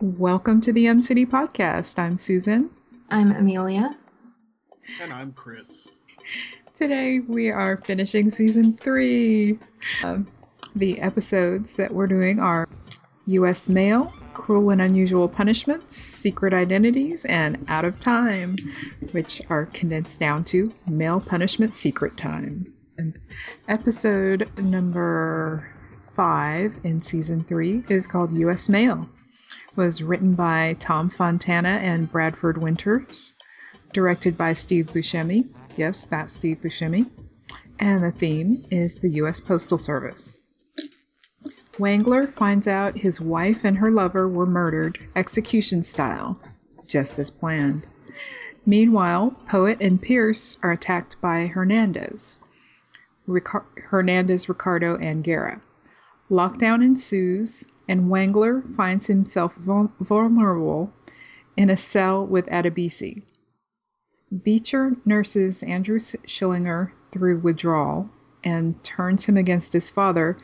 Welcome to the Em City Podcast. I'm Susan. I'm Amelia. And I'm Chris. Today we are finishing season three. Um, the episodes that we're doing are U.S. Mail, Cruel and Unusual Punishments, Secret Identities, and Out of Time, which are condensed down to Mail Punishment Secret Time. And episode number five in season three is called U.S. Mail. Was written by Tom Fontana and Bradford Winters, directed by Steve Buscemi. Yes, that's Steve Buscemi. And the theme is the U.S. Postal Service. Wangler finds out his wife and her lover were murdered execution style, just as planned. Meanwhile, Poet and Pierce are attacked by Hernandez, Hernandez, Ricardo, and Guerra. Lockdown ensues, and Wangler finds himself vulnerable in a cell with Adebisi. Beecher nurses Andrew Schillinger through withdrawal and turns him against his father,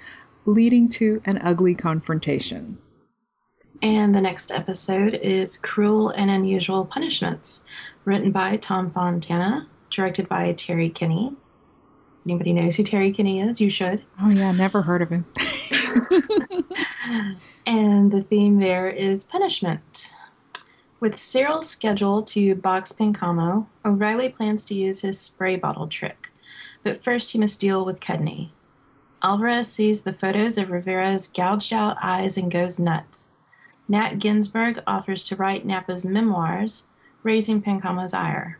leading to an ugly confrontation. And the next episode is Cruel and Unusual Punishments, written by Tom Fontana, directed by Terry Kinney. Anybody knows who Terry Kinney is? You should. Oh, yeah, never heard of him. and the theme there is punishment. With Cyril scheduled to box Pancamo, O'Reilly plans to use his spray bottle trick, but first he must deal with Cudney. Alvarez sees the photos of Rivera's gouged out eyes and goes nuts. Nat Ginsburg offers to write Nappa's memoirs, raising Pancamo's ire.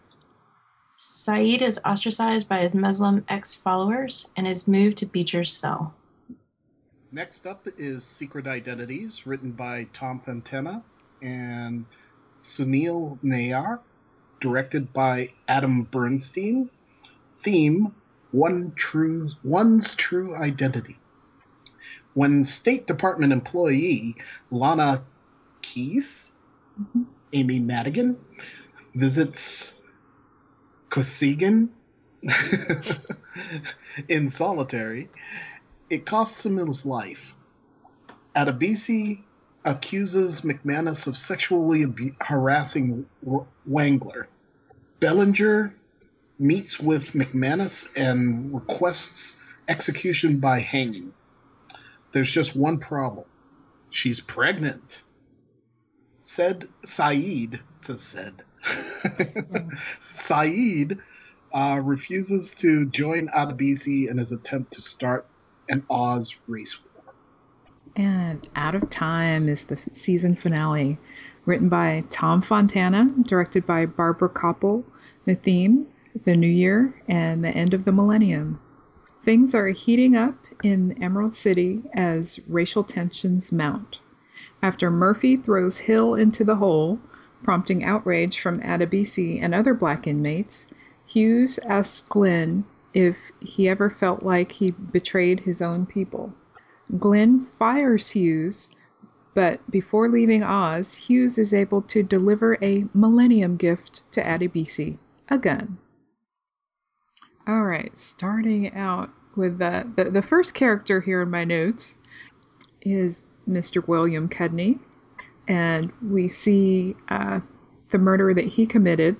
Saeed is ostracized by his Muslim ex followers and is moved to Beecher's cell. Next up is Secret Identities, written by Tom Fontana and Sunil Nayar, directed by Adam Bernstein. Theme one true one's true identity. When State Department employee Lana Keys, mm-hmm. Amy Madigan, visits Kosygin in solitary, it costs him his life. Adebisi accuses McManus of sexually abu- harassing Wangler. Bellinger meets with McManus and requests execution by hanging. There's just one problem. She's pregnant. Said Saeed, to said. Saeed uh, refuses to join Adebisi in his attempt to start an Oz race war. And Out of Time is the season finale, written by Tom Fontana, directed by Barbara Kopple. The theme the new year, and the end of the millennium. Things are heating up in Emerald City as racial tensions mount. After Murphy throws Hill into the hole, prompting outrage from Adebisi and other black inmates, Hughes asks Glynn if he ever felt like he betrayed his own people. Glynn fires Hughes, but before leaving Oz, Hughes is able to deliver a millennium gift to Adebisi a gun. All right, starting out with the, the, first character here in my notes is Mr. William Cudney, and we see uh, the murder that he committed.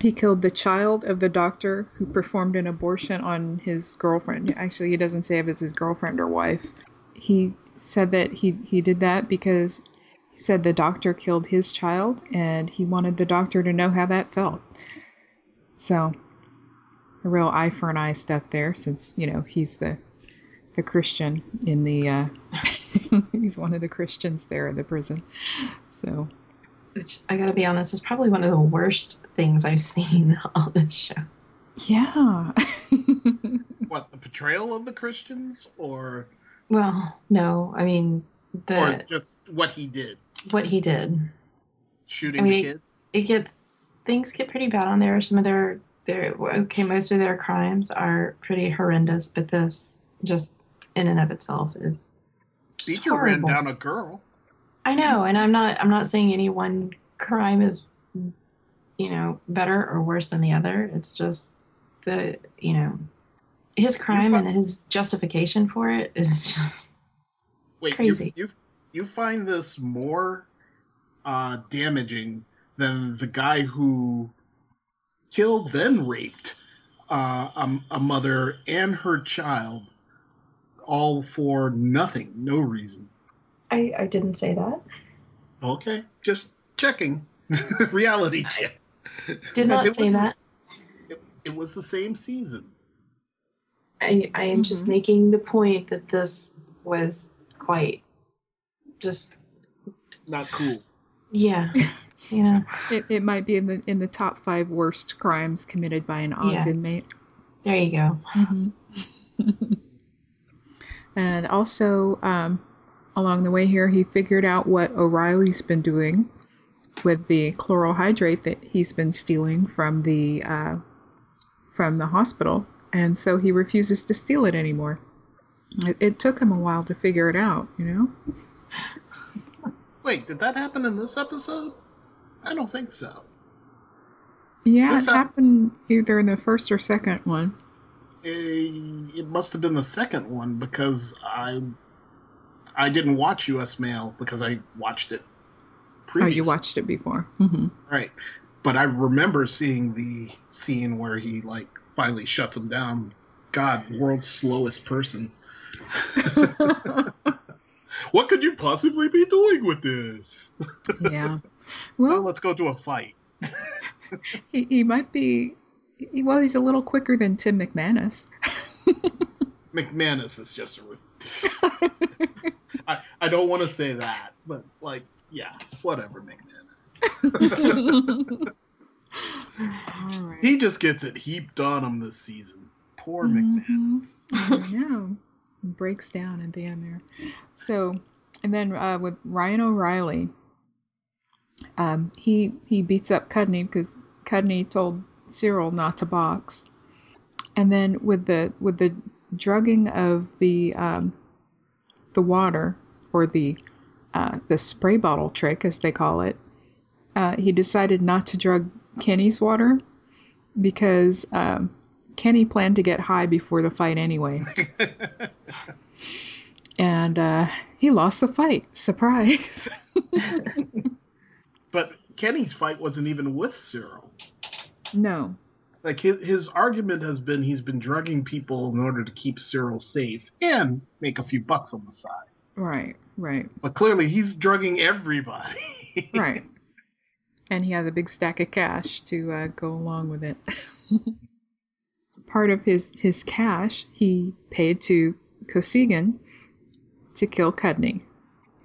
He killed the child of the doctor who performed an abortion on his girlfriend. Actually, he doesn't say if it's his girlfriend or wife. He said that he, he did that because he said the doctor killed his child and he wanted the doctor to know how that felt. So a real eye for an eye stuff there, since you know he's the the Christian in the uh, he's one of the Christians there in the prison. So, which I gotta be honest is probably one of the worst things I've seen on this show. Yeah. what the portrayal of the Christians, or? Well, no. I mean the or just what he did. What he did. Shooting I mean, kids. It, it gets things get pretty bad on there. Some of their their okay, most of their crimes are pretty horrendous, but this just in and of itself is Beecher ran down a girl. I know, and I'm not I'm not saying any one crime is you know better or worse than the other. It's just the you know his crime find, and his justification for it is just wait, crazy. You, you you find this more uh, damaging than the guy who killed then raped uh, a, a mother and her child, all for nothing, no reason. I, I didn't say that. Okay, just checking. Reality check. Did not say was- that. It, it was the same season. I, I am just Mhm. making the point that this was quite just Not cool. yeah. Yeah. It, it might be in the in the top five worst crimes committed by an Oz Yeah. inmate. There you go. Mm-hmm. and also, um, along the way here, he figured out what O'Reilly's been doing with the chloral hydrate that he's been stealing from the uh, from the hospital, and so he refuses to steal it anymore. It, it took him a while to figure it out, you know. Wait, did that happen in this episode? I don't think so. Yeah, What's it happened either in the first or second one. Eh, It must have been the second one because I I didn't watch U.S. Mail because I watched it. Oh, you watched it before. hmm right? But I remember seeing the scene where he like finally shuts him down. God, world's slowest person. What could you possibly be doing with this? yeah. Well, Well, let's go to a fight. he, he might be. he- Well, he's a little quicker than Tim McManus. McManus is just a. I I don't want to say that, but like, yeah, whatever, McManus. Right. He just gets it heaped on him this season. Poor McManus. Mhm. I know. Breaks down at the end there. So, and then uh, with Ryan O'Reilly, um, he he beats up Cudney because Cudney told Cyril not to box. And then with the with the drugging of the um, the water or the uh, the spray bottle trick as they call it, uh, he decided not to drug Kenny's water because um, Kenny planned to get high before the fight anyway, and uh, he lost the fight. Surprise! but Kenny's fight wasn't even with Cyril. no. Like his his argument has been he's been drugging people in order to keep Cyril safe and make a few bucks on the side. Right. Right. But clearly he's drugging everybody. Right. and he has a big stack of cash to uh, go along with it. Part of his his cash he paid to Kosygin to kill Cudney,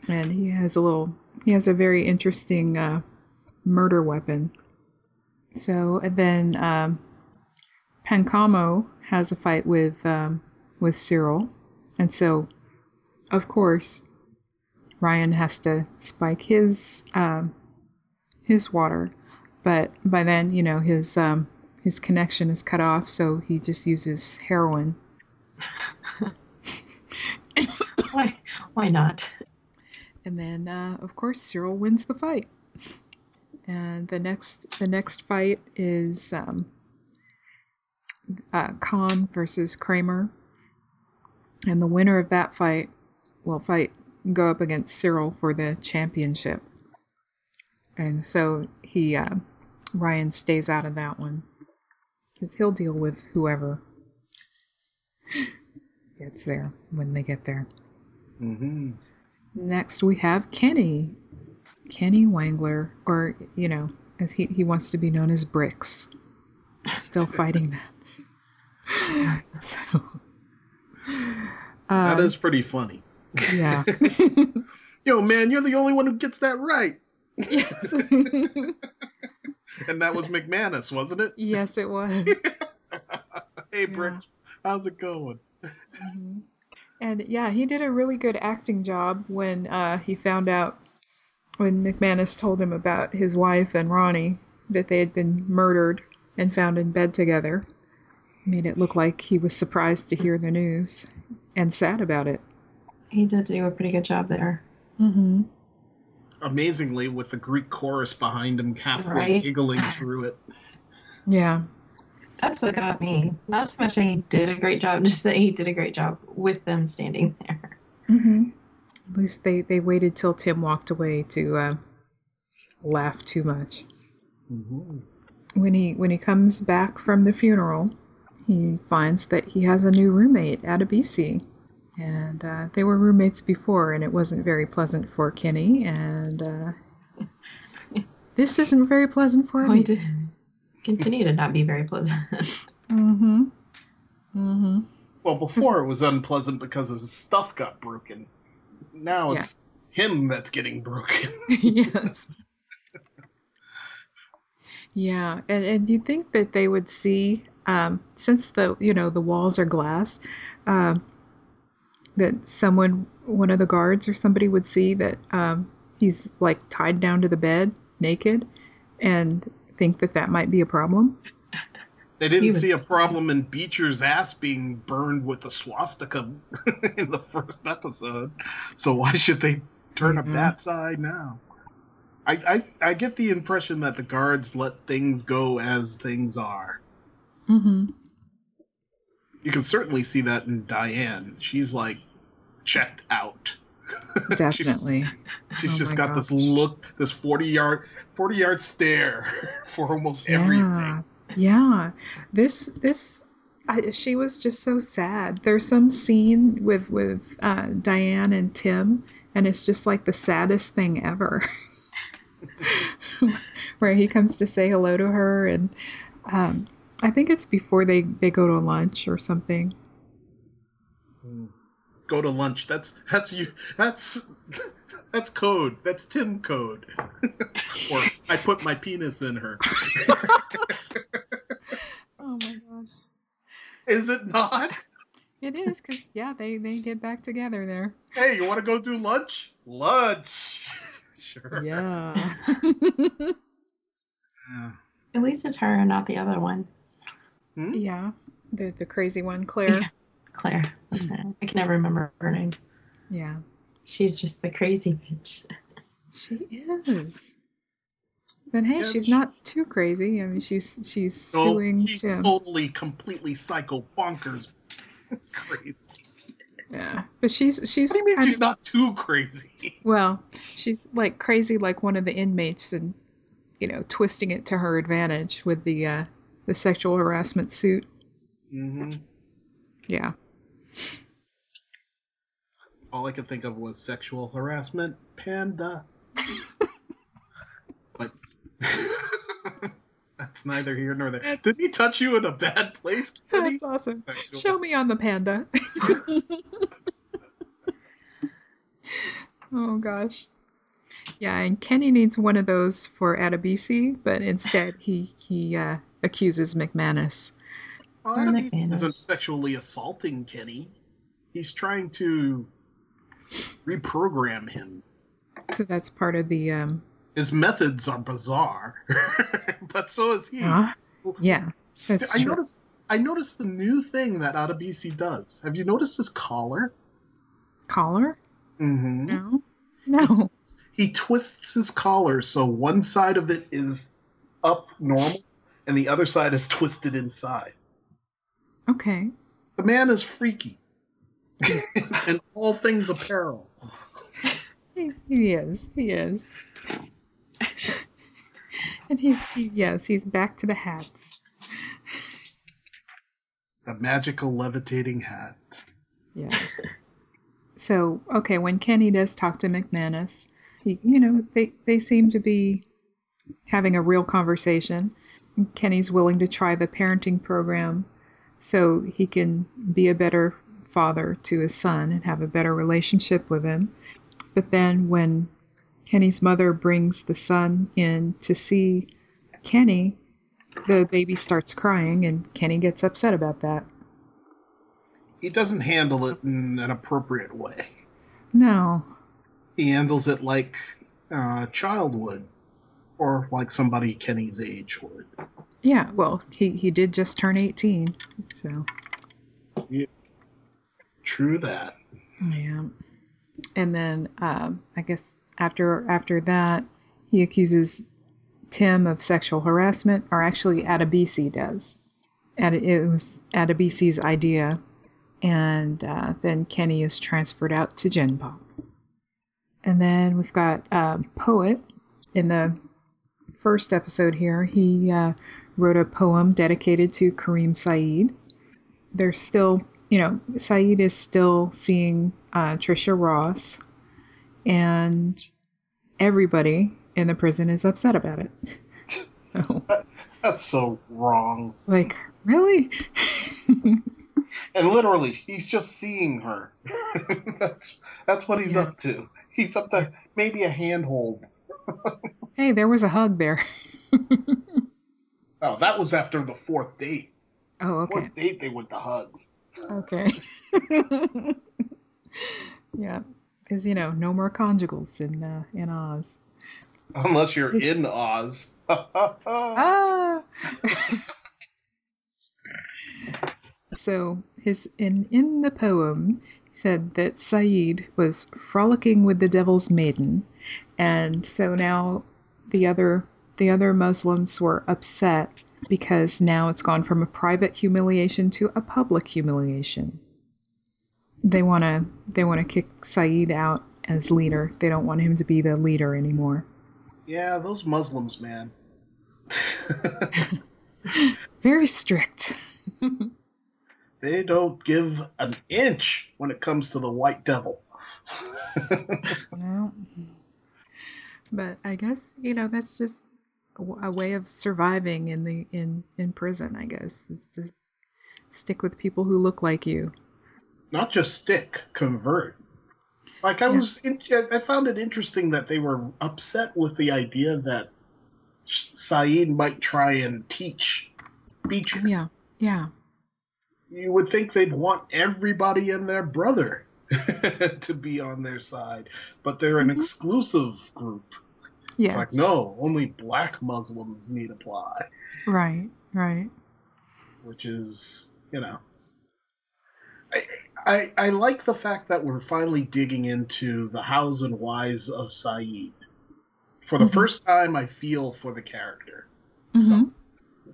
and he has a little he has a very interesting uh, murder weapon. So and then um, Pancamo has a fight with um, with Cyril, and so of course Ryan has to spike his um, his water, but by then you know his um, his connection is cut off, so he just uses heroin. Why why not? And then, uh, of course, Cyril wins the fight. And the next, the next fight is um, uh, Khan versus Kramer. And the winner of that fight will fight, go up against Cyril for the championship. And so he, uh, Ryan stays out of that one because he'll deal with whoever gets there when they get there. hmm Next, we have Kenny. Kenny Wangler, or, you know, as he, he wants to be known as Bricks. Still fighting that. So, um, is pretty funny. Yeah. Yo, man, you're the only one who gets that right. yes. And that was McManus, wasn't it? yes, it was. Hey, Bricks, how's it going? Mhm. And yeah, he did a really good acting job when uh, he found out when McManus told him about his wife and Ronnie that they had been murdered and found in bed together. Made it look like he was surprised to hear the news and sad about it. He did do a pretty good job there. Mm-hmm. Amazingly, with the Greek chorus behind him, halfway Right. giggling through it. Yeah. That's what got me. Not so much that he did a great job, just that he did a great job with them standing there. Mm-hmm. At least they, they waited till Tim walked away to uh, laugh too much. Mm-hmm. When he when he comes back from the funeral, he finds that he has a new roommate, Adebisi. And uh, they were roommates before, and it wasn't very pleasant for Kenny. And uh, this isn't very pleasant for going me. to continue to not be very pleasant. Mm-hmm. Mm-hmm. Well, before it was unpleasant because his stuff got broken. Now Yeah. it's him that's getting broken. yes. Yeah, and and you think that they would see, um, since the you know the walls are glass, um, that someone, one of the guards or somebody would see that um, he's like tied down to the bed naked, and think that that might be a problem. They didn't see a problem in Beecher's ass being burned with a swastika in the first episode, so why should they turn up Mhm. that side now? I, I I get the impression that the guards let things go as things are. Mm-hmm. You can certainly see that in Diane. She's like checked out. Definitely. She's Oh just got this look, this forty yard, forty yard stare for almost Yeah, everything. yeah. This this I, she was just so sad. There's some scene with with uh, Diane and Tim, and it's just like the saddest thing ever. Where he comes to say hello to her, and um, I think it's before they they go to lunch or something. Go to lunch. That's that's you. That's that's code. That's Tim code. or I put my penis in her. Oh my gosh. Is it not? It is because yeah, they they get back together there. Hey, you want to go do lunch? Lunch. Sure. Yeah. Yeah. At least it's her and not the other one, Hmm? yeah. The the crazy one, Claire. Yeah. Claire. I can never remember her name. yeah. She's just the crazy bitch. She is. But hey, Yeah, she's she- not too crazy. I mean, she's she's No, suing he's Jim. totally, completely psycho bonkers. Crazy. Yeah, but she's she's What do you mean kind she's of not too crazy? well, she's like crazy, like one of the inmates, and you know, twisting it to her advantage with the uh, the sexual harassment suit. Mm-hmm. Yeah, All I could think of was sexual harassment, panda. but that's neither here nor there. That's- Did he touch you in a bad place? Kitty? that's awesome. Sexual- Show me on the panda. oh gosh. Yeah, and Kenny needs one of those for Adebisi, but instead he he uh, accuses McManus. Well, Or Adam McManus. isn't sexually assaulting Kenny. He's trying to reprogram him. So that's part of the um His methods are bizarre, but so is he. yeah. Yeah. That's I true. noticed. I noticed the new thing that Adebisi does. Have you noticed his collar? Collar? Mm-hmm. No. No. He twists his collar so one side of it is up normal and the other side is twisted inside. Okay. The man is freaky. and all things apparel. He, he is. He is. and he's he, yes, he's back to the hats. The magical levitating hat. Yeah. So, okay, when Kenny does talk to McManus, he, you know, they, they seem to be having a real conversation. Kenny's willing to try the parenting program so he can be a better father to his son and have a better relationship with him. But then when Kenny's mother brings the son in to see Kenny, the baby starts crying and Kenny gets upset about that. He doesn't handle it in an appropriate way. No. He handles it like uh, a child would, or like somebody Kenny's age would. Yeah, well, he, he did just turn 18, so Yeah. True that. yeah. And then um, I guess after after that, he accuses Tim of sexual harassment, or actually Adebisi does. Ad, it was Adebisi's idea, and uh, then Kenny is transferred out to Gen Pop. And then we've got um, Poet in the first episode here, he uh, wrote a poem dedicated to Kareem Saeed. There's still, you know, Saeed is still seeing uh, Trisha Ross, and everybody in the prison is upset about it. so, That's so wrong. like, really? And literally, he's just seeing her. that's that's what he's Yeah. up to. He's up to maybe a handhold. hey, there was a hug there. Oh, that was after the fourth date. oh, okay. Fourth date, they went to hugs. Okay. yeah, because you know, no more conjugals in uh, in Oz. Unless you're This- in Oz. Ah. so his in in the poem he said that Saeed was frolicking with the devil's maiden, and so now the other the other Muslims were upset because now it's gone from a private humiliation to a public humiliation. They want to they want to kick Saeed out as leader. They don't want him to be the leader anymore. yeah, those Muslims, man. Very strict. they don't give an inch when it comes to the white devil. Well, but I guess you know that's just a way of surviving in the in in prison. I guess is to stick with people who look like you. Not just stick, convert. Like I Yeah. was, in, I found it interesting that they were upset with the idea that Saeed might try and teach Beatrice. Yeah, yeah, You would think they'd want everybody and their brother to be on their side, but they're an Mhm. exclusive group. yes. Like, no, only black Muslims need apply, Right, right. which is, you know. I, I, I like the fact that we're finally digging into the hows and whys of Saeed. For the Mhm. first time, I feel for the character. hmm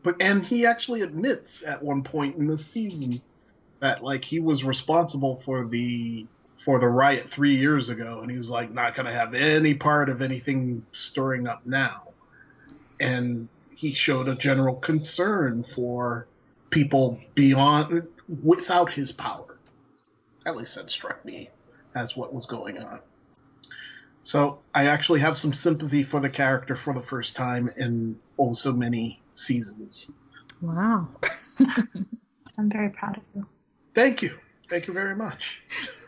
But and he actually admits at one point in the season that like he was responsible for the for the riot three years ago, and he was like not gonna have any part of anything stirring up now. And he showed a general concern for people beyond without his power. At least that struck me as what was going on. So I actually have some sympathy for the character for the first time in oh so many seasons. Wow. I'm very proud of you. Thank you. Thank you very much.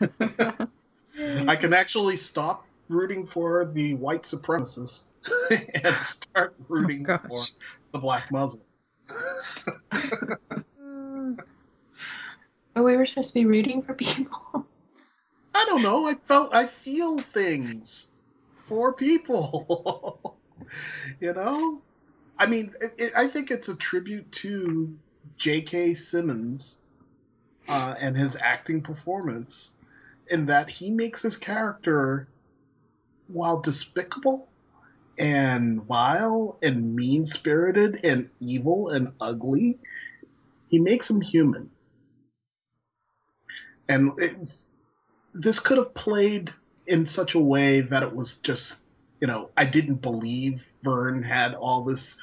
I can actually stop rooting for the white supremacists and start rooting Oh, for the black Muslim. Oh, we were supposed to be rooting for people. I don't know. I felt I feel things for people. you know, I mean, it, it, I think it's a tribute to J.K. Simmons uh, and his acting performance, in that he makes his character, while despicable and vile and mean spirited and evil and ugly, he makes him human. And it, this could have played in such a way that it was just, you know, I didn't believe Vern had all this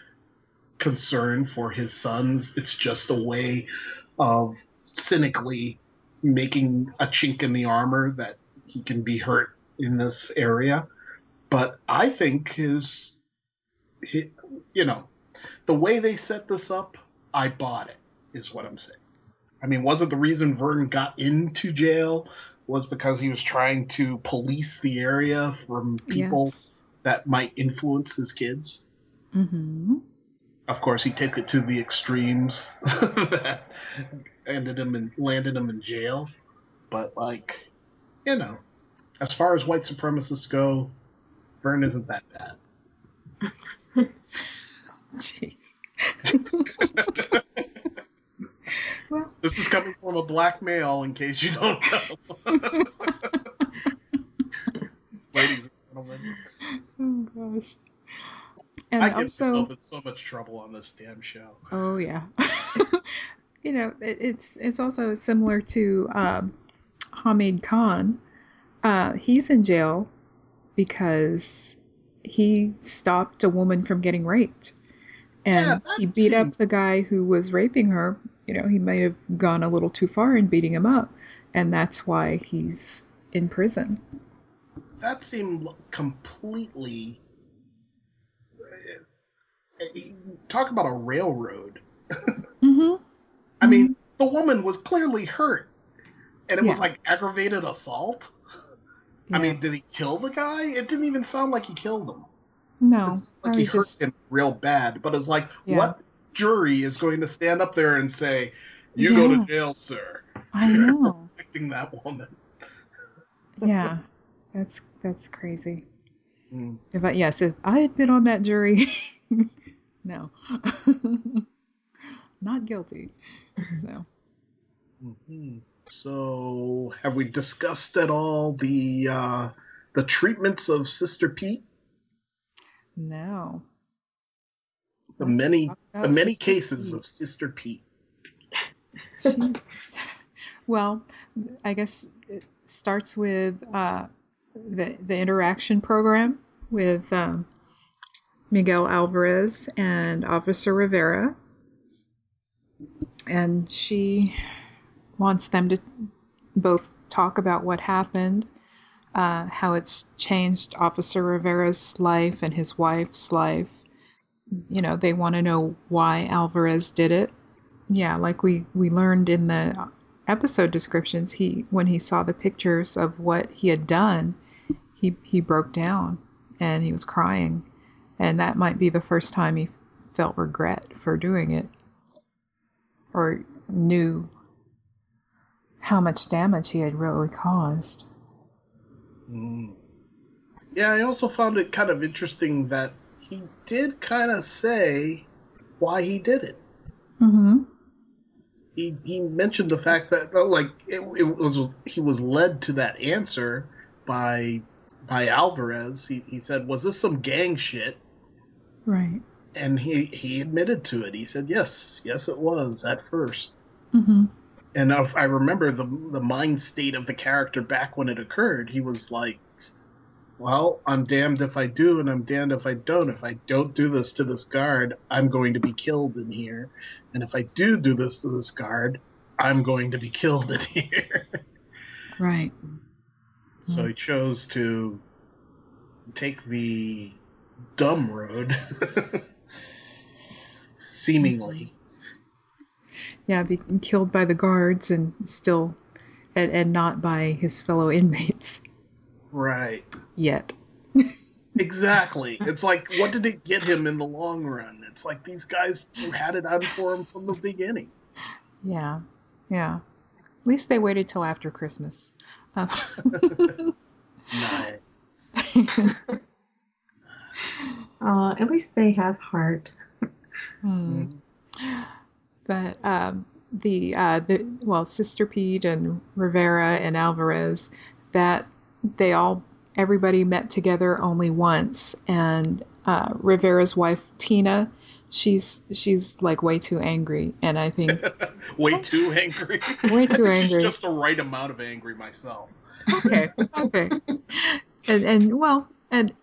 concern for his sons. It's just a way of cynically making a chink in the armor that he can be hurt in this area. But I think his, his you know, the way they set this up, I bought it, is what I'm saying. I mean, wasn't the reason Vern got into jail was because he was trying to police the area from people Yes. that might influence his kids? Mm-hmm. Of course, he took it to the extremes that ended him and landed him in jail. But like, you know, as far as white supremacists go, Vern isn't that bad. Jeez. well, This is coming from a black male, in case you don't know. Ladies and gentlemen, oh gosh. And I get also, myself in so much trouble on this damn show. Oh yeah. you know, it, it's it's also similar to um, Hamid Khan. Uh, he's in jail because he stopped a woman from getting raped. And Yeah, he beat up the guy who was raping her. You know, he might have gone a little too far in beating him up. And that's why he's in prison. That seemed completely. Talk about a railroad. Mm-hmm. I mean, the woman was clearly hurt, and it was like aggravated assault. I mean, did he kill the guy? It didn't even sound like he killed him. no. Like he hurt just, him real bad. But it's like, Yeah. what jury is going to stand up there and say, "You go to jail, sir"? I know. Protecting that woman. yeah. That's that's crazy. Mm. I yes, if I had been on that jury, no, not guilty. So Mhm. So, have we discussed at all the uh, the treatments of Sister Pete? no. The Let's many the many Sister cases Pete. of Sister Pete. She's- well, I guess it starts with uh, the the interaction program with um, Miguel Alvarez and Officer Rivera, and she wants them to both talk about what happened, uh, how it's changed Officer Rivera's life and his wife's life. You know, they want to know why Alvarez did it. Yeah like we we learned in the episode descriptions he when he saw the pictures of what he had done he he broke down and he was crying and that might be the first time he felt regret for doing it or knew how much damage he had really caused Mm. Yeah, I also found it kind of interesting that he did kind of say why he did it. mm-hmm He he mentioned the fact that like it, it was he was led to that answer by by Alvarez. He he said, "Was this some gang shit?" Right And he he admitted to it. He said, "Yes, yes, it was at first. mm-hmm And if I remember the the mind state of the character back when it occurred. He was like, "Well, I'm damned if I do, and I'm damned if I don't. If I don't do this to this guard, I'm going to be killed in here. And if I do do this to this guard, I'm going to be killed in here." right so he chose to take the dumb road, seemingly. yeah being killed by the guards and still and, and not by his fellow inmates Right. yet Exactly. It's like, what did it get him in the long run? It's like these guys who had it out for him from the beginning. Yeah, yeah. At least they waited till after Christmas. Uh, Nice. Uh, at least they have heart. hmm. But um, the uh, the well, Sister Pete and Rivera and Alvarez, that they all everybody met together only once, and uh, Rivera's wife Tina, she's she's like way too angry, and I think Way too angry. Way too angry. Just the right amount of angry myself. okay, okay, and and well, and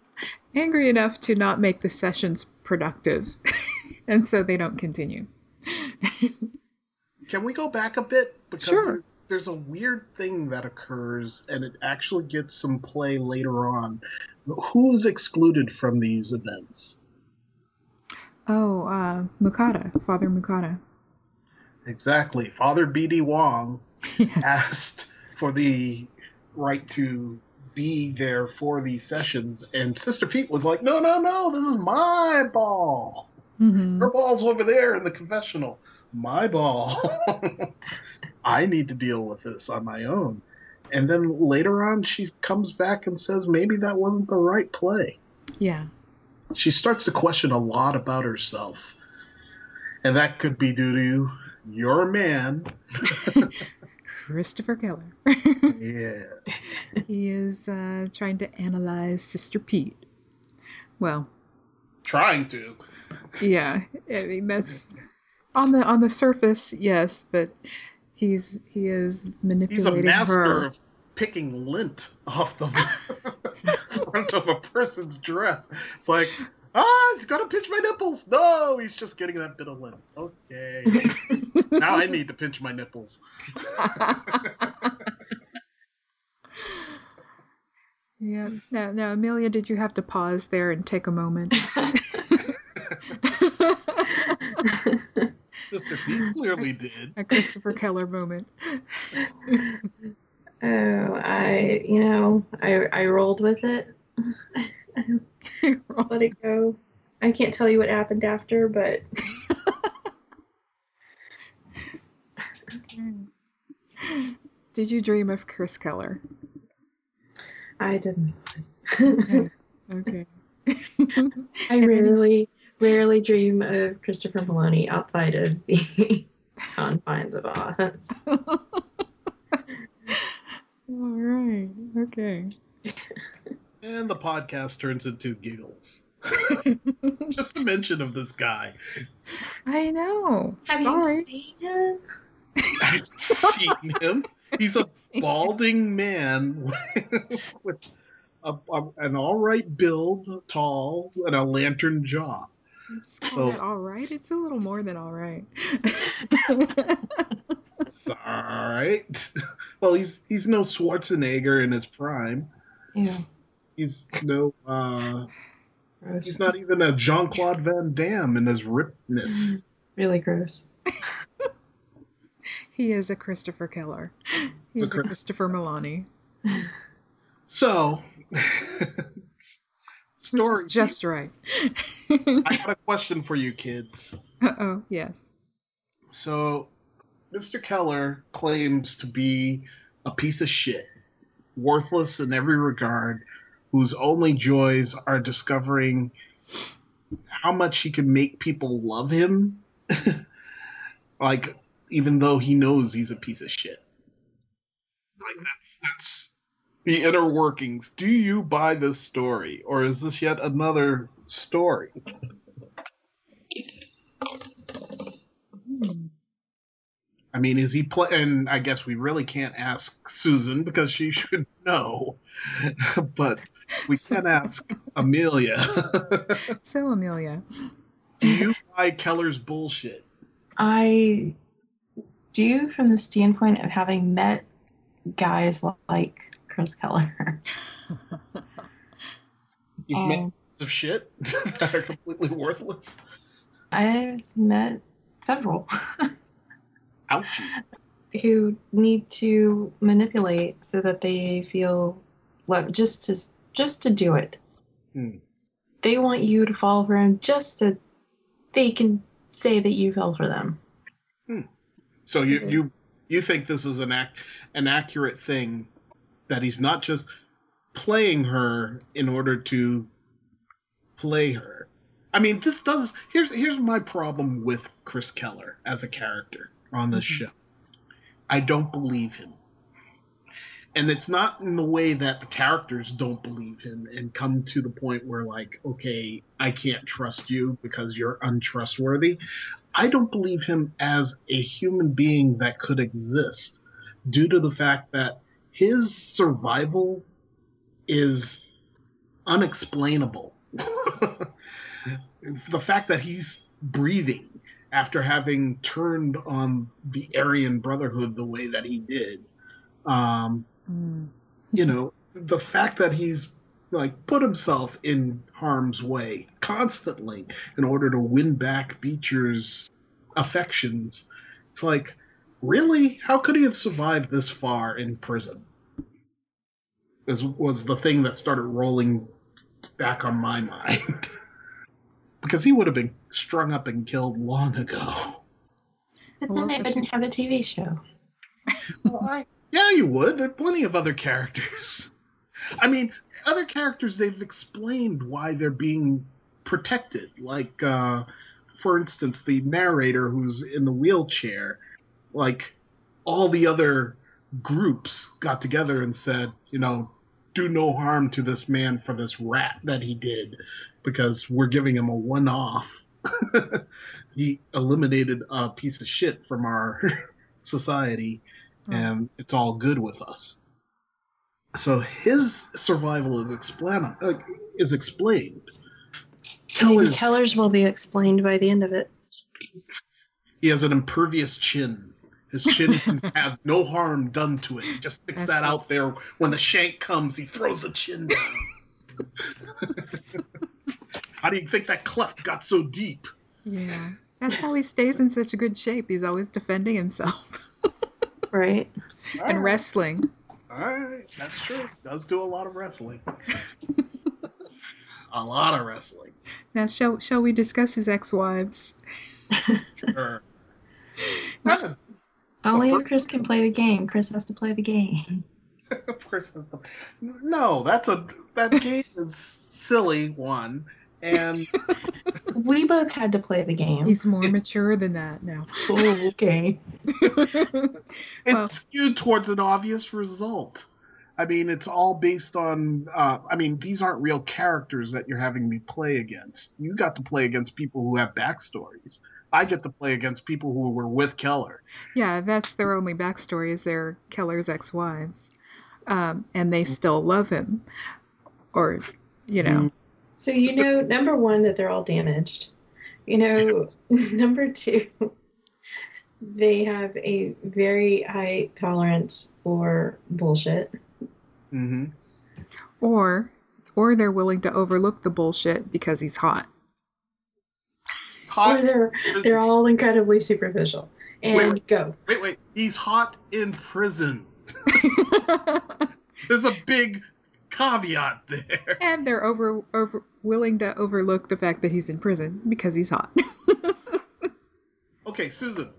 angry enough to not make the sessions productive, and so they don't continue. Can we go back a bit? Because Sure. there's a weird thing that occurs, and it actually gets some play later on. Who's excluded from these events? Oh, uh, Mukada, Father Mukada. Exactly. Father B.D. Wong yeah. asked for the right to be there for these sessions, and Sister Pete was like, "No, no, no! This is my ball. hmm Her ball's over there in the confessional. My ball. I need to deal with this on my own." And then later on, she comes back and says, "Maybe that wasn't the right play." Yeah. She starts to question a lot about herself, and that could be due to your man. Christopher Keller. yeah. he is uh, trying to analyze Sister Pete. Well, Trying to. yeah. I mean, that's on the on the surface, yes, but he's he is manipulating He's a master her. of picking lint off the front of a person's dress. It's like, ah, he's gonna pinch my nipples. No, he's just getting that bit of lint. Okay. now I need to pinch my nipples. yeah. No, no, Amelia, did you have to pause there and take a moment? Sister P clearly did. a Christopher Keller moment. oh, I, you know, I, I rolled with it. Let it go. I can't tell you what happened after, but Did you dream of Chris Keller? I didn't. Okay. I rarely, rarely dream of Christopher Meloni outside of the confines of Oz. All right. Okay. And the podcast turns into giggles. Just a mention of this guy. I know. Have Sorry. you seen him? I've seen him. He's a balding man with a, a, an all right build, tall, and a lantern jaw. You just call So- that all right? It's a little more than all right. all right. Well, he's he's no Schwarzenegger in his prime. Yeah. He's no. uh Gross. He's not even a Jean Claude Van Damme in his rippedness. Really gross. he is a Christopher Keller. He A a Christopher Meloni. So, Which story. is just right. I got a question for you, kids. Uh oh, yes. So, Mr. Keller claims to be a piece of shit, worthless in every regard, whose only joys are discovering how much he can make people love him. like, even though he knows he's a piece of shit. Like, that's, that's the inner workings. Do you buy this story, or is this yet another story? I mean, is he play? And I guess we really can't ask Susan because she should know, but we can ask Amelia. So, Amelia. Do you buy Keller's bullshit? I do from the standpoint of having met guys like Chris Keller. You've met Um, pieces of shit that are completely worthless. I've met several Ouchie. who need to manipulate so that they feel love just to just to do it. Hmm. They want you to fall for him just so they can say that you fell for them. So you you you think this is an act an accurate thing that he's not just playing her in order to play her. I mean, this does here's here's my problem with Chris Keller as a character on this Mhm. show. I don't believe him. And it's not in the way that the characters don't believe him and come to the point where like, okay, I can't trust you because you're untrustworthy. I don't believe him as a human being that could exist due to the fact that his survival is unexplainable. the fact that he's breathing after having turned on the Aryan Brotherhood the way that he did, um, Mm. you know, the fact that he's like put himself in harm's way constantly in order to win back Beecher's affections. It's like, really? How could he have survived this far in prison? This was the thing that started rolling back on my mind. because he would have been strung up and killed long ago. But Well, then they if wouldn't have a TV show. Yeah, you would. There are plenty of other characters. I mean, other characters they've explained why they're being protected. Like, uh, for instance, the narrator who's in the wheelchair. Like, all the other groups got together and said, you know, do no harm to this man for this rat that he did, because we're giving him a one-off. he eliminated a piece of shit from our society And it's all good with us. So his survival is explan- uh, is explained. I mean, Keller's, Keller's will be explained by the end of it. he has an impervious chin. His chin can have no harm done to it. He just sticks that Excellent. out there. When the shank comes, he throws the chin down. How do you think that cleft got so deep? Yeah. That's how he stays in such a good shape. He's always defending himself Right. and wrestling. All right, that's true. Does do a lot of wrestling. a lot of wrestling. Now, shall shall we discuss his ex-wives? Sure. Nothing. Only if Chris can play the game. Chris has to play the game. of course. that's No, that's a that game is silly one, and We both had to play the game. He's more mature than that now. oh, okay. it's Well- skewed towards an obvious result. I mean, it's all based on. Uh, I mean, these aren't real characters that you're having me play against. You got to play against people who have backstories. I get to play against people who were with Keller. yeah, that's their only backstory is they're Keller's ex-wives, um, and they still love him, or you know, So you know, number one, that they're all damaged. You know, number two, they have a very high tolerance for bullshit. Mm-hmm. or or they're willing to overlook the bullshit because he's hot. Hot. Or they're they're all incredibly superficial. And Wait. go. Wait, wait. He's hot in prison. There's a big caveat there. and they're over over willing to overlook the fact that he's in prison because he's hot. Okay, Susan.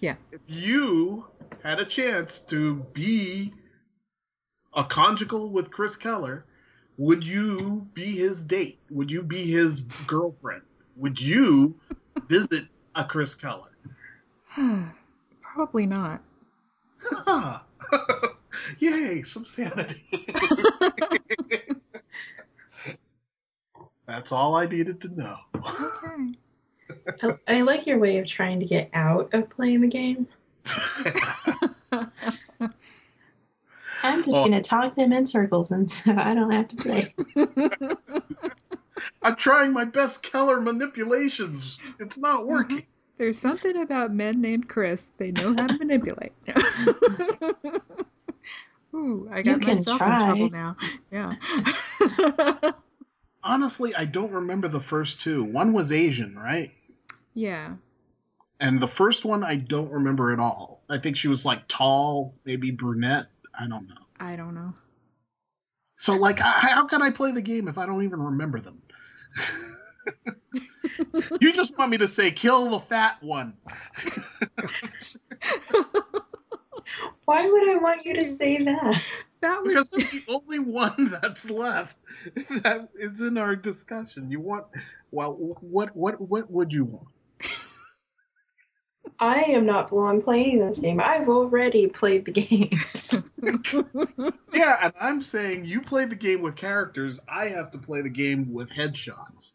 Yeah. If you had a chance to be a conjugal with Chris Keller, would you be his date? Would you be his girlfriend? Would you visit a Chris Keller? Probably not. Yay, some sanity. That's all I needed to know. Okay. I, I like your way of trying to get out of playing the game. I'm just Well- gonna talk them in circles and so I don't have to play. I'm trying my best Keller manipulations. It's not mm-hmm. working. There's something about men named Chris. They know how to manipulate. Ooh, I You got can myself try. in trouble now. Yeah. Honestly, I don't remember the first two. One was Asian, right? yeah. And the first one I don't remember at all. I think she was like tall, maybe brunette. I don't know. I don't know. So like, how can I play the game if I don't even remember them? you just want me to say kill the fat one. Why would I want you to say that? That would Because it's the only one that's left that is in our discussion. You want well what what what would you want? I am not the one playing this game. I've already played the game. Yeah, and I'm saying you play the game with characters, I have to play the game with headshots.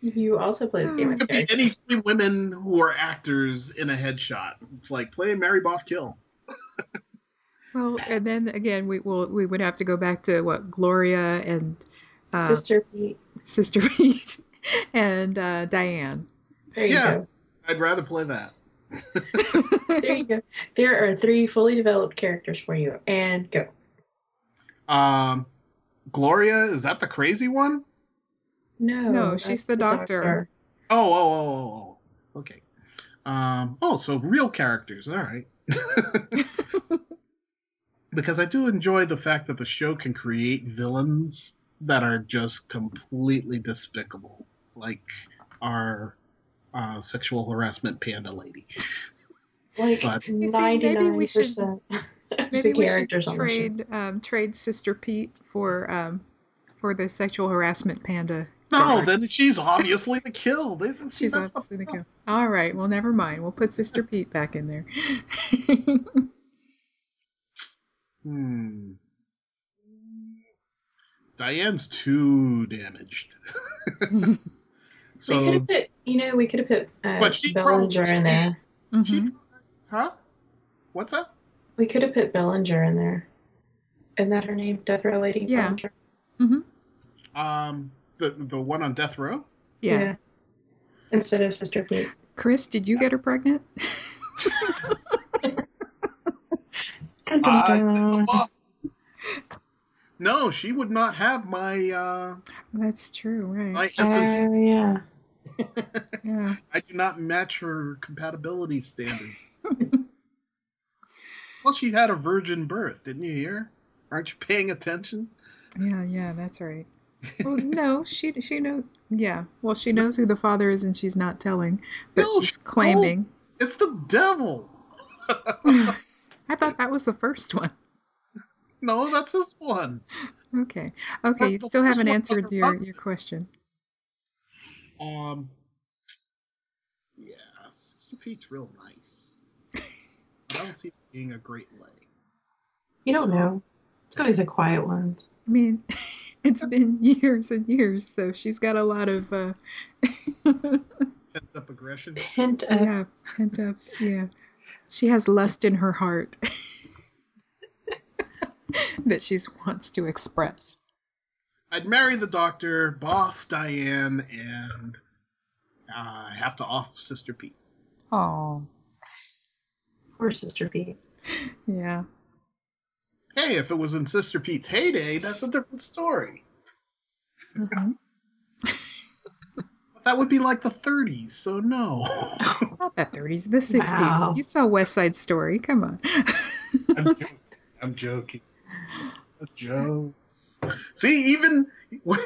You also played the game It with could be any three women who are actors in a headshot. It's like playing Mary Boff Kill. Well, and then again, we will we would have to go back to what Gloria and uh, Sister Pete. Sister Pete and uh, Diane. There you Yeah. go. I'd rather play that. There you go. There are three fully developed characters for you. And go. Um, Gloria, is that the crazy one? No. No, she's the doctor. Oh, oh, oh, oh, oh. Okay. Um, oh, so real characters. All right. because I do enjoy the fact that the show can create villains that are just completely despicable, like our uh, sexual harassment panda lady. Like but, you see, maybe we should Maybe the we should characters on the show. trade um, trade Sister Pete for um, for the sexual harassment panda. No, guard. then she's obviously the kill. They, She's that's obviously the kill. All right, well, never mind. We'll put Sister Pete back in there. Hmm. Diane's too damaged. we could have put, you know, we could have put uh, But she Bellinger probably- in there. Mhm. huh? What's that? We could have put Bellinger in there. Isn't that her name? Death Row Lady? Yeah. From- Um, the the one on death row. Yeah. Instead of Sister Pete. Chris, did you get her pregnant? Dun, dun, dun. No, she would not have my. Uh, That's true, right? my emphasis. yeah. yeah. I do not match her compatibility standards. well, she had a virgin birth, didn't you hear? Aren't you paying attention? Yeah, yeah, that's right. Well, no, she she knows. Yeah, well, she knows who the father is, and she's not telling, but No, she's she claiming. It's the devil. I thought that was the first one. no, that's this one. Okay, okay, you still haven't answered your your question. Um. Yeah, Sister Pete's real nice. I don't see it being a great lay. You don't know. It's always a quiet one. I mean, it's been years and years, so she's got a lot of uh, Pent up aggression. Hint of yeah, pent up. Yeah, she has lust in her heart that she wants to express. I'd marry the doctor, boff Diane, and uh, have to off Sister Pete. Oh, poor Sister Pete. yeah. Hey, if it was in Sister Pete's heyday, that's a different story. Mhm. But that would be like the 30s, so no. Not the 30s, the 60s. Wow. You saw West Side Story. Come on. I'm joking. I'm joking. A joke. See, even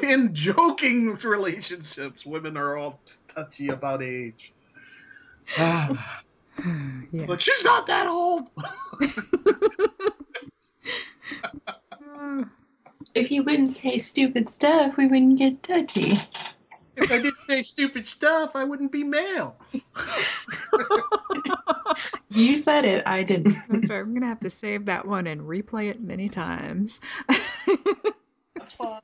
in joking relationships, women are all touchy about age. Ah, yeah. but she's not that old. If you wouldn't say stupid stuff, we wouldn't get touchy. If I didn't say stupid stuff, I wouldn't be male. You said it, I didn't. That's right. I'm going to have to save that one and replay it many times. That's fine.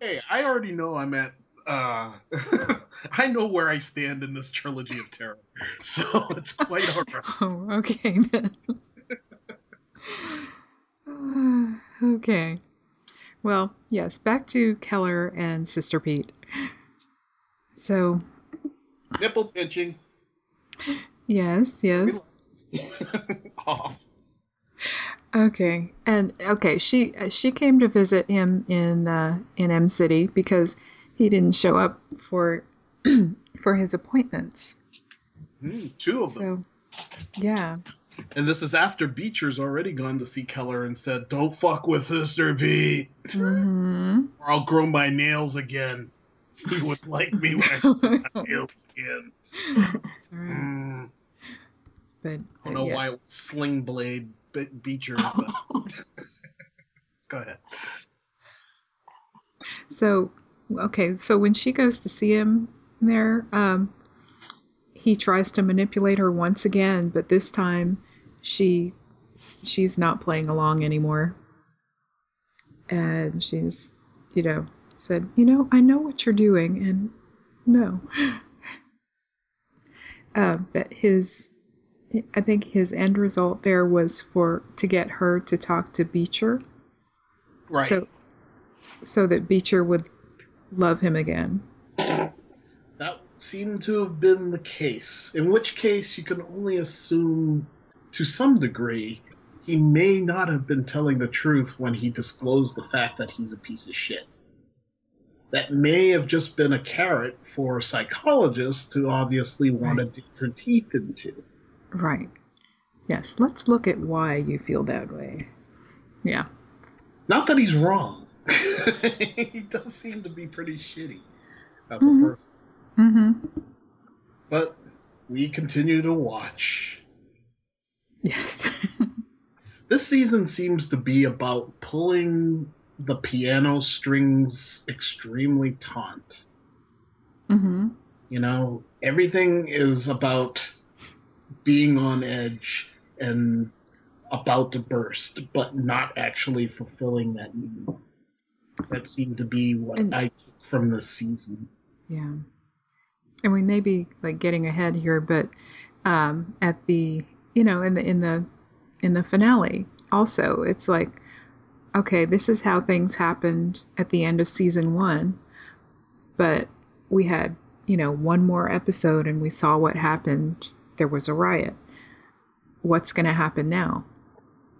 Hey, I already know I'm at. Uh, I know where I stand in this trilogy of terror, so it's quite alright. oh, okay then. okay. Well, yes, back to Keller and Sister Pete. So, Nipple pinching. yes, yes. Off. Okay, and okay, she she came to visit him in uh, in Em City because he didn't show up for for his appointments. Hmm, two of them. Yeah, And this is after Beecher's already gone to see Keller and said, "Don't fuck with Sister B, hmm or I'll grow my nails again." He would like me when I grow my nails again. That's all right. Mm, But, I don't know why yes. it was Sling Blade Be- Beecher. But... Go ahead. So, okay, so when she goes to see him there, um, he tries to manipulate her once again, but this time she she's not playing along anymore. And she's, you know, said, "You know, I know what you're doing and no." Uh, that his I think his end result there was for to get her to talk to Beecher Right. so so that Beecher would love him again. That seemed to have been the case. In which case, you can only assume, to some degree, he may not have been telling the truth when he disclosed the fact that he's a piece of shit. That may have just been a carrot for psychologists to obviously want to dig her teeth into. Right. Yes, let's look at why you feel that way. Yeah. Not that he's wrong. he does seem to be pretty shitty as Mhm. a person. Mm-hmm. But we continue to watch. Yes. This season seems to be about pulling the piano strings extremely taut. mm-hmm. You know, everything is about being on edge and about to burst, but not actually fulfilling that need. That seemed to be what And- I took from this season. Yeah. And we may be like getting ahead here, but um, at the you know in the in the in the finale. Also, it's like, okay, this is how things happened at the end of season one, but we had, you know, one more episode and we saw what happened. There was a riot. What's going to happen now?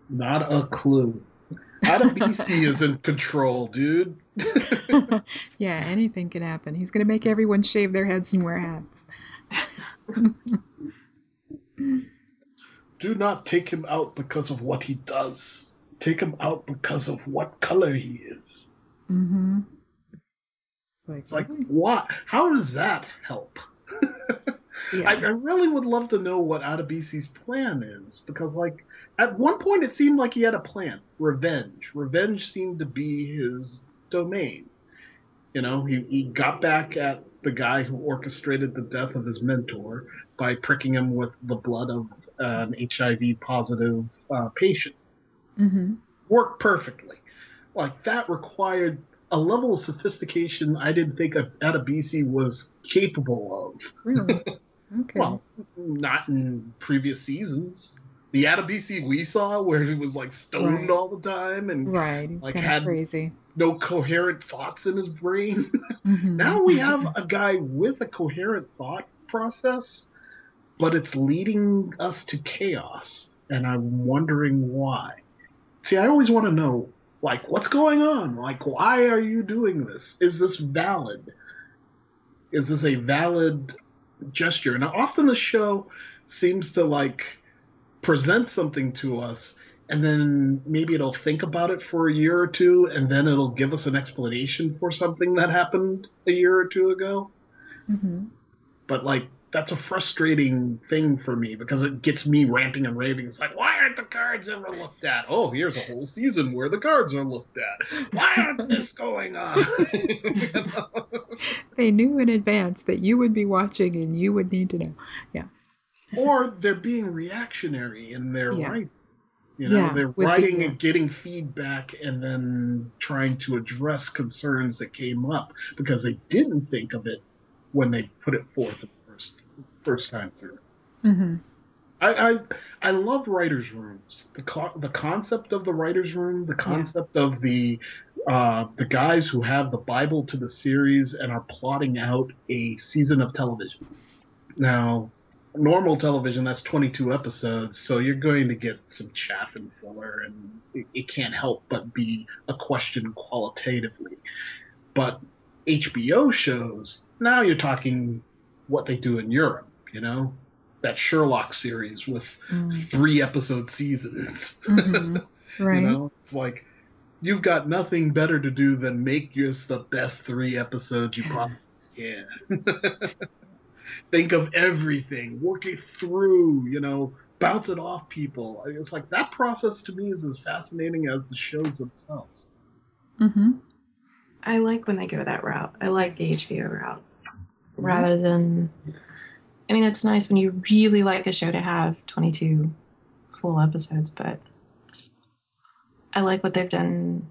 Not a clue. Adebisi is in control, dude. yeah, anything can happen. He's going to make everyone shave their heads and wear hats. Do not take him out because of what he does. Take him out because of what color he is. Mm-hmm. Like, it's like what? How does that help? yeah. I, I, really would love to know what Adebisi's plan is because, like, at one point it seemed like he had a plan. Revenge. Revenge seemed to be his domain. You know, he, he got back at the guy who orchestrated the death of his mentor by pricking him with the blood of an HIV positive uh, patient. Mm-hmm. Worked perfectly. Like, that required a level of sophistication I didn't think Adebisi was capable of. Really? Okay. well, not in previous seasons. The Adebisi we saw, where he was like stoned Right. all the time and Right. He's Like, kind had- of crazy. No coherent thoughts in his brain. Mhm. now we have a guy with a coherent thought process, but it's leading us to chaos, and I'm wondering why. See, I always want to know, like, what's going on? Like, why are you doing this? Is this valid? Is this a valid gesture? And often the show seems to, like, present something to us and then maybe it'll think about it for a year or two, and then it'll give us an explanation for something that happened a year or two ago. Mhm. But like that's a frustrating thing for me because it gets me ranting and raving. It's like, why aren't the cards ever looked at? Oh, here's a whole season where the cards are looked at. Why aren't this going on? You know? They knew in advance that you would be watching and you would need to know. Yeah. Or they're being reactionary in their Yeah. writing. You know, Yeah, they're writing and getting feedback and then trying to address concerns that came up because they didn't think of it when they put it forth the first first time through. Mm-hmm. I, I I love writers' rooms. The co- the concept of the writers' room, the concept of the uh, the guys who have the Bible to the series and are plotting out a season of television. Now, normal television that's 22 episodes, so you're going to get some chaff and filler, and it, it can't help but be a question qualitatively. But HBO shows now you're talking what they do in Europe, you know that Sherlock series with Mm-hmm. three episode seasons. Mhm. Right. You know, it's like you've got nothing better to do than make just the best three episodes you possibly can. Think of everything, work it through, you know, bounce it off people. It's like that process to me is as fascinating as the shows themselves. Mm-hmm. I like when they go that route. I like the HBO route rather than. I mean, it's nice when you really like a show to have 22 full episodes, but I like what they've done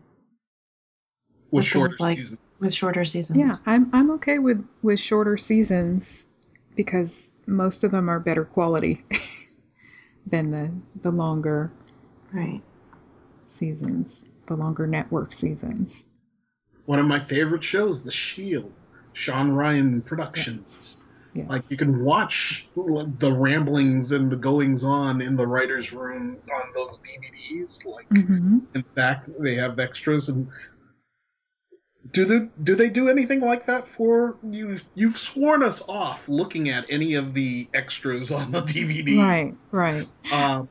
With With shorter like- seasons. with shorter seasons. Yeah, I'm I'm okay with with shorter seasons because most of them are better quality than the the longer Right. seasons, the longer network seasons. One of my favorite shows, The Shield, Shawn Ryan Productions. Yes. Like you can watch the ramblings and the goings on in the writers' room on those DVDs. Like hmm in fact, they have extras and do they do they do anything like that for you? You've sworn us off looking at any of the extras on the DVD. Right, right. Um,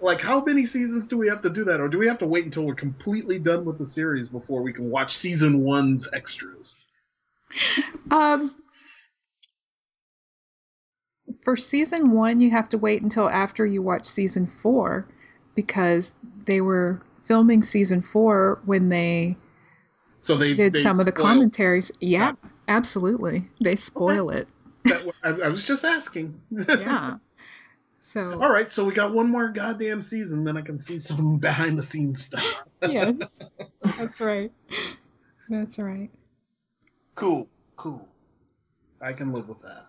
like how many seasons do we have to do that, or do we have to wait until we're completely done with the series before we can watch season one's extras? Um, for season one, you have to wait until after you watch season four because they were filming season four when they So they did they some of the commentaries. Yeah, absolutely. They spoil it. that- I, I was just asking. Yeah. So All right, so we got one more goddamn season, then I can see some behind the scenes stuff. yes, that's right. That's right. Cool, cool. I can live with that.